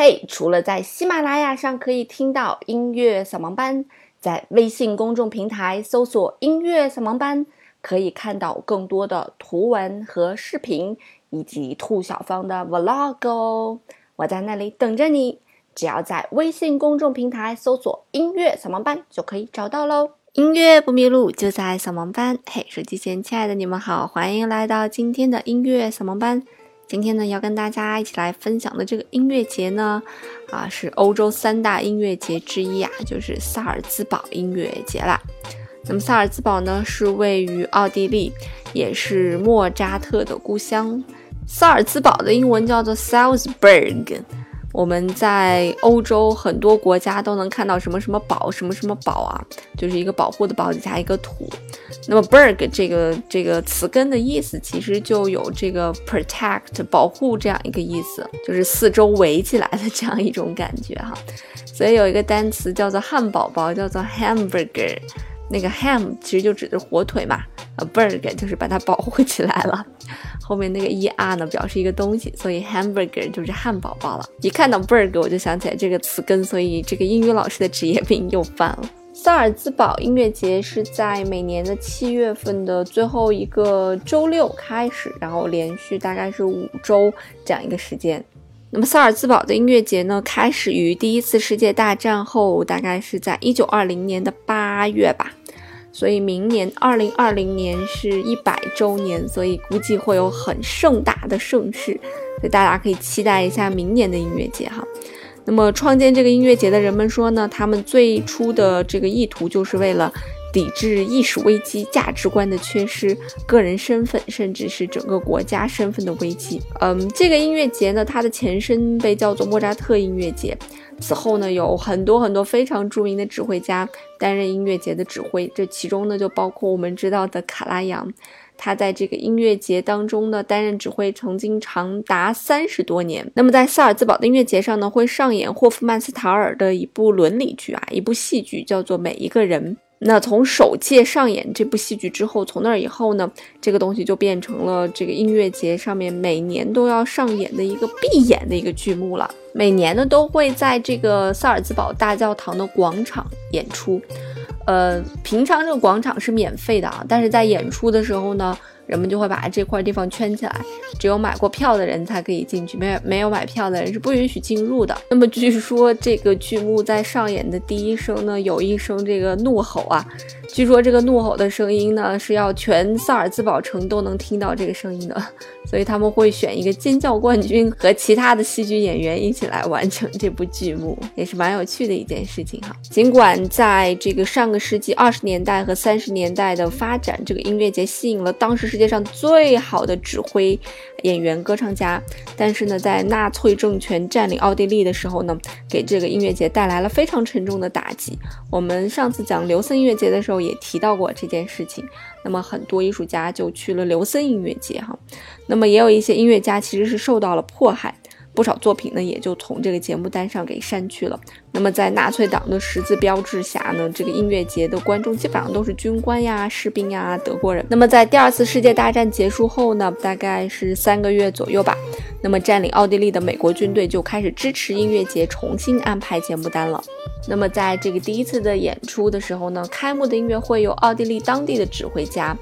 嘿，除了在喜马拉雅上可以听到音乐扫盲班，在微信公众平台搜索“音乐扫盲班”，可以看到更多的图文和视频，以及兔小芳的 vlog 哦。我在那里等着你，只要在微信公众平台搜索“音乐扫盲班”就可以找到喽。音乐不迷路，就在扫盲班。嘿，手机前亲爱的你们好，欢迎来到今天的音乐扫盲班。今天呢，要跟大家一起来分享的这个音乐节呢，啊，是欧洲三大音乐节之一啊，就是萨尔兹堡音乐节啦。那么萨尔兹堡呢，是位于奥地利，也是莫扎特的故乡。萨尔兹堡的英文叫做 Salzburg。我们在欧洲很多国家都能看到什么什么堡，什么什么堡啊，就是一个保护的堡底下一个土。那么 berg 这个这个词根的意思其实就有这个 protect 保护这样一个意思，就是四周围起来的这样一种感觉哈。所以有一个单词叫做汉堡包，叫做 hamburger。那个 ham 其实就指的是火腿嘛，呃 burger 就是把它保护起来了。后面那个 er 呢，表示一个东西，所以 hamburger 就是汉堡包了。一看到 burger 我就想起来这个词根，所以这个英语老师的职业病又犯了。萨尔兹堡音乐节是在每年的七月份的最后一个周六开始，然后连续大概是五周这样一个时间。那么萨尔兹堡的音乐节呢，开始于第一次世界大战后，大概是在一九二零年的八月吧。所以明年二零二零年是一百周年，所以估计会有很盛大的盛事，所以大家可以期待一下明年的音乐节哈。那么创建这个音乐节的人们说呢，他们最初的这个意图就是为了抵制意识危机、价值观的缺失、个人身份，甚至是整个国家身份的危机。嗯，这个音乐节呢，它的前身被叫做莫扎特音乐节。此后呢，有很多很多非常著名的指挥家担任音乐节的指挥，这其中呢就包括我们知道的卡拉扬，他在这个音乐节当中呢担任指挥，曾经长达三十多年。那么在萨尔茨堡的音乐节上呢，会上演霍夫曼斯塔尔的一部伦理剧啊，一部戏剧叫做《每一个人》。那从首届上演这部戏剧之后，从那以后呢，这个东西就变成了这个音乐节上面每年都要上演的一个必演的一个剧目了。每年呢都会在这个萨尔茨堡大教堂的广场演出，呃，平常这个广场是免费的啊，但是在演出的时候呢。人们就会把这块地方圈起来，只有买过票的人才可以进去，没有没有买票的人是不允许进入的。那么据说这个剧目在上演的第一声呢，有一声这个怒吼啊，据说这个怒吼的声音呢是要全萨尔兹堡城都能听到这个声音的，所以他们会选一个尖叫冠军和其他的戏剧演员一起来完成这部剧目，也是蛮有趣的一件事情哈。尽管在这个上个世纪二十年代和三十年代的发展，这个音乐节吸引了当时是。世界上最好的指挥、演员、歌唱家，但是呢，在纳粹政权占领奥地利的时候呢，给这个音乐节带来了非常沉重的打击。我们上次讲刘森音乐节的时候也提到过这件事情。那么很多艺术家就去了刘森音乐节哈。那么也有一些音乐家其实是受到了迫害。不少作品呢，也就从这个节目单上给删去了。那么在纳粹党的十字标志下呢，这个音乐节的观众基本上都是军官呀、士兵呀、德国人。那么在第二次世界大战结束后呢，大概是三个月左右吧，那么占领奥地利的美国军队就开始支持音乐节重新安排节目单了。那么在这个第一次的演出的时候呢，开幕的音乐会由奥地利当地的指挥家。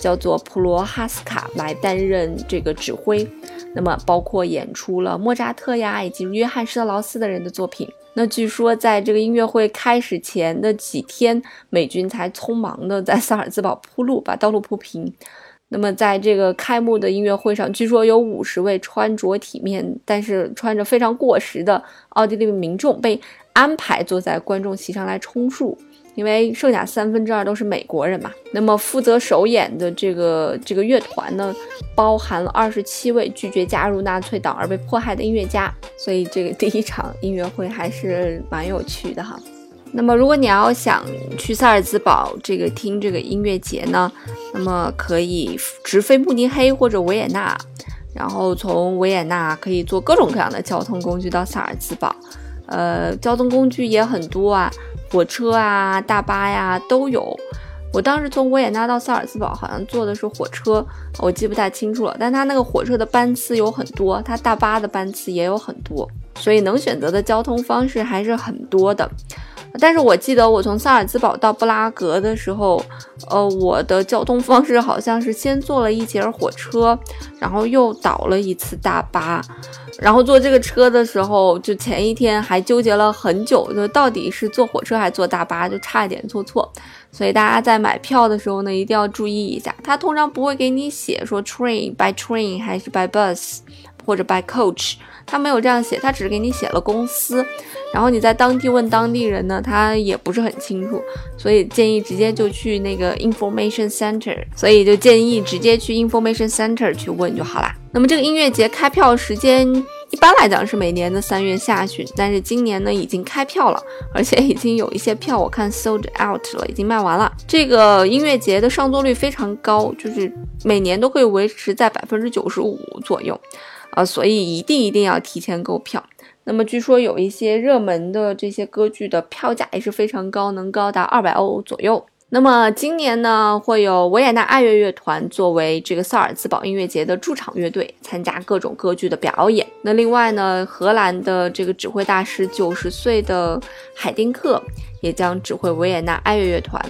叫做普罗哈斯卡来担任这个指挥，那么包括演出了莫扎特呀以及约翰施特劳斯的人的作品。那据说在这个音乐会开始前的几天，美军才匆忙的在萨尔兹堡铺路，把道路铺平。那么在这个开幕的音乐会上，据说有五十位穿着体面但是穿着非常过时的奥地利民众被安排坐在观众席上来充数。因为剩下三分之二都是美国人嘛，那么负责首演的这个这个乐团呢，包含了二十七位拒绝加入纳粹党而被迫害的音乐家，所以这个第一场音乐会还是蛮有趣的哈。那么如果你要想去萨尔兹堡这个听这个音乐节呢，那么可以直飞慕尼黑或者维也纳，然后从维也纳可以坐各种各样的交通工具到萨尔兹堡，呃，交通工具也很多啊。火车啊，大巴呀都有。我当时从维也纳到萨尔茨堡，好像坐的是火车，我记不太清楚了。但它那个火车的班次有很多，它大巴的班次也有很多。所以能选择的交通方式还是很多的。但是我记得我从萨尔兹堡到布拉格的时候，呃，我的交通方式好像是先坐了一节火车，然后又倒了一次大巴。然后坐这个车的时候，就前一天还纠结了很久，就到底是坐火车还是坐大巴，就差一点坐错。所以大家在买票的时候呢，一定要注意一下，他通常不会给你写说 train by train 还是 by bus 或者 by coach，他没有这样写，他只是给你写了公司。然后你在当地问当地人呢，他也不是很清楚，所以建议直接就去那个 information center，所以就建议直接去 information center 去问就好啦。那么这个音乐节开票时间一般来讲是每年的三月下旬，但是今年呢已经开票了，而且已经有一些票我看 sold out 了，已经卖完了。这个音乐节的上座率非常高，就是每年都可以维持在百分之九十五左右，啊，所以一定一定要提前购票。那么据说有一些热门的这些歌剧的票价也是非常高，能高达二百欧左右。那么今年呢，会有维也纳爱乐乐团作为这个萨尔兹堡音乐节的驻场乐队，参加各种歌剧的表演。那另外呢，荷兰的这个指挥大师九十岁的海丁克也将指挥维也纳爱乐乐团。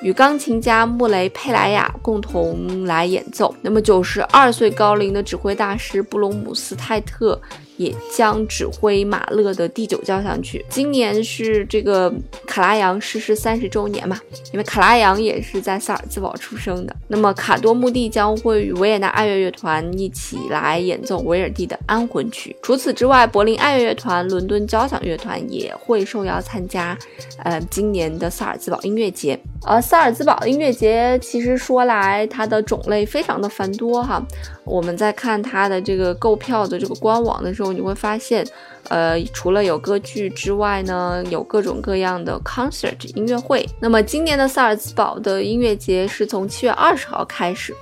与钢琴家穆雷佩莱亚共同来演奏。那么，九十二岁高龄的指挥大师布隆姆斯泰特也将指挥马勒的第九交响曲。今年是这个卡拉扬逝世三十周年嘛？因为卡拉扬也是在萨尔兹堡出生的。那么，卡多穆蒂将会与维也纳爱乐乐团一起来演奏维尔蒂的安魂曲。除此之外，柏林爱乐乐团、伦敦交响乐团也会受邀参加，呃，今年的萨尔兹堡音乐节。而萨尔兹堡音乐节其实说来，它的种类非常的繁多哈。我们在看它的这个购票的这个官网的时候，你会发现，呃，除了有歌剧之外呢，有各种各样的 concert 音乐会。那么今年的萨尔兹堡的音乐节是从七月二十号开始。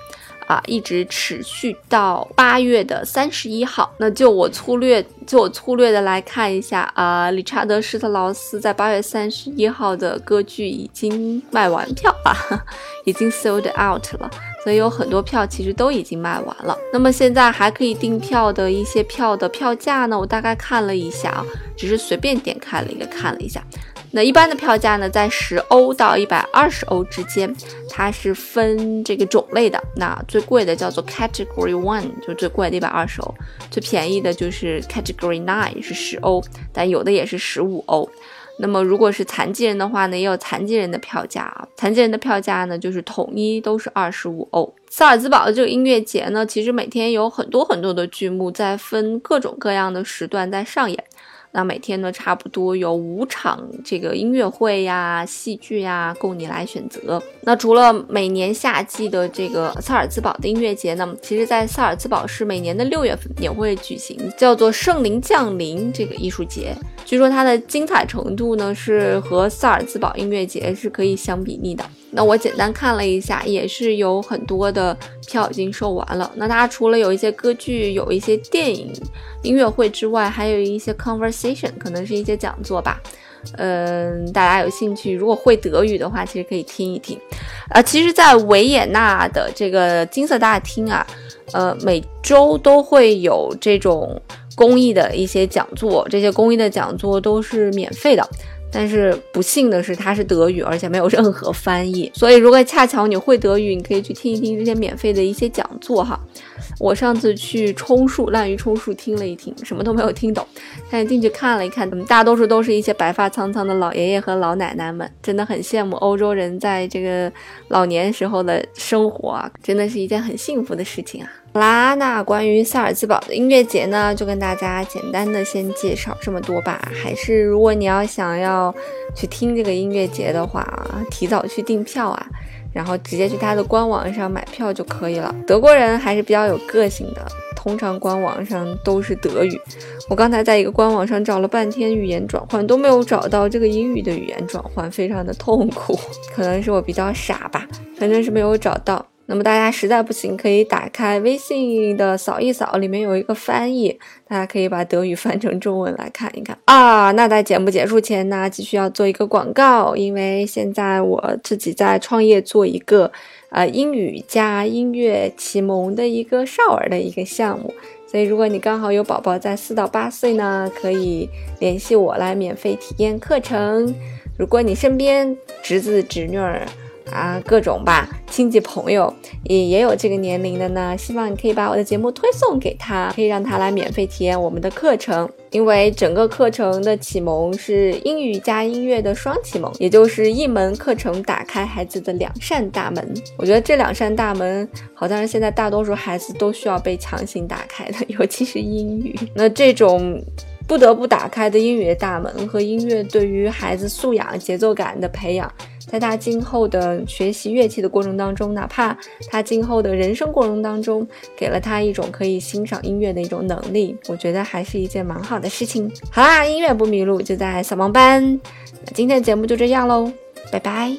啊，一直持续到八月的三十一号。那就我粗略，就我粗略的来看一下啊，理查德施特劳斯在八月三十一号的歌剧已经卖完票了，已经 sold out 了。所以有很多票其实都已经卖完了。那么现在还可以订票的一些票的票价呢，我大概看了一下啊，只是随便点开了一个看了一下。那一般的票价呢，在十欧到一百二十欧之间，它是分这个种类的。那最贵的叫做 Category One，就最贵的一百二十欧；最便宜的就是 Category Nine，是十欧，但有的也是十五欧。那么如果是残疾人的话呢，也有残疾人的票价啊。残疾人的票价呢，就是统一都是二十五欧。萨尔兹堡的这个音乐节呢，其实每天有很多很多的剧目在分各种各样的时段在上演。那每天呢，差不多有五场这个音乐会呀、戏剧呀，供你来选择。那除了每年夏季的这个萨尔兹堡的音乐节呢，其实，在萨尔兹堡市每年的六月份也会举行叫做“圣灵降临”这个艺术节。据说它的精彩程度呢，是和萨尔兹堡音乐节是可以相比拟的。那我简单看了一下，也是有很多的票已经售完了。那它除了有一些歌剧、有一些电影、音乐会之外，还有一些 conversation，可能是一些讲座吧。嗯，大家有兴趣，如果会德语的话，其实可以听一听。啊，其实，在维也纳的这个金色大厅啊，呃，每周都会有这种公益的一些讲座，这些公益的讲座都是免费的。但是不幸的是，它是德语，而且没有任何翻译。所以，如果恰巧你会德语，你可以去听一听这些免费的一些讲座哈。我上次去充数滥竽充数听了一听，什么都没有听懂，但是进去看了一看，大多数都是一些白发苍苍的老爷爷和老奶奶们，真的很羡慕欧洲人在这个老年时候的生活啊，真的是一件很幸福的事情啊。好啦，那关于萨尔兹堡的音乐节呢，就跟大家简单的先介绍这么多吧。还是如果你要想要去听这个音乐节的话，提早去订票啊，然后直接去他的官网上买票就可以了。德国人还是比较有个性的，通常官网上都是德语。我刚才在一个官网上找了半天语言转换，都没有找到这个英语的语言转换，非常的痛苦。可能是我比较傻吧，反正是没有找到。那么大家实在不行，可以打开微信的扫一扫，里面有一个翻译，大家可以把德语翻成中文来看一看啊。那在节目结束前呢，继续要做一个广告，因为现在我自己在创业做一个呃英语加音乐启蒙的一个少儿的一个项目。所以如果你刚好有宝宝在四到八岁呢，可以联系我来免费体验课程。如果你身边侄子侄女儿，啊，各种吧，亲戚朋友也也有这个年龄的呢。希望你可以把我的节目推送给他，可以让他来免费体验我们的课程。因为整个课程的启蒙是英语加音乐的双启蒙，也就是一门课程打开孩子的两扇大门。我觉得这两扇大门好像是现在大多数孩子都需要被强行打开的，尤其是英语。那这种。不得不打开的英语的大门和音乐对于孩子素养、节奏感的培养，在他今后的学习乐器的过程当中，哪怕他今后的人生过程当中，给了他一种可以欣赏音乐的一种能力，我觉得还是一件蛮好的事情。好啦，音乐不迷路就在扫盲班。那今天的节目就这样喽，拜拜。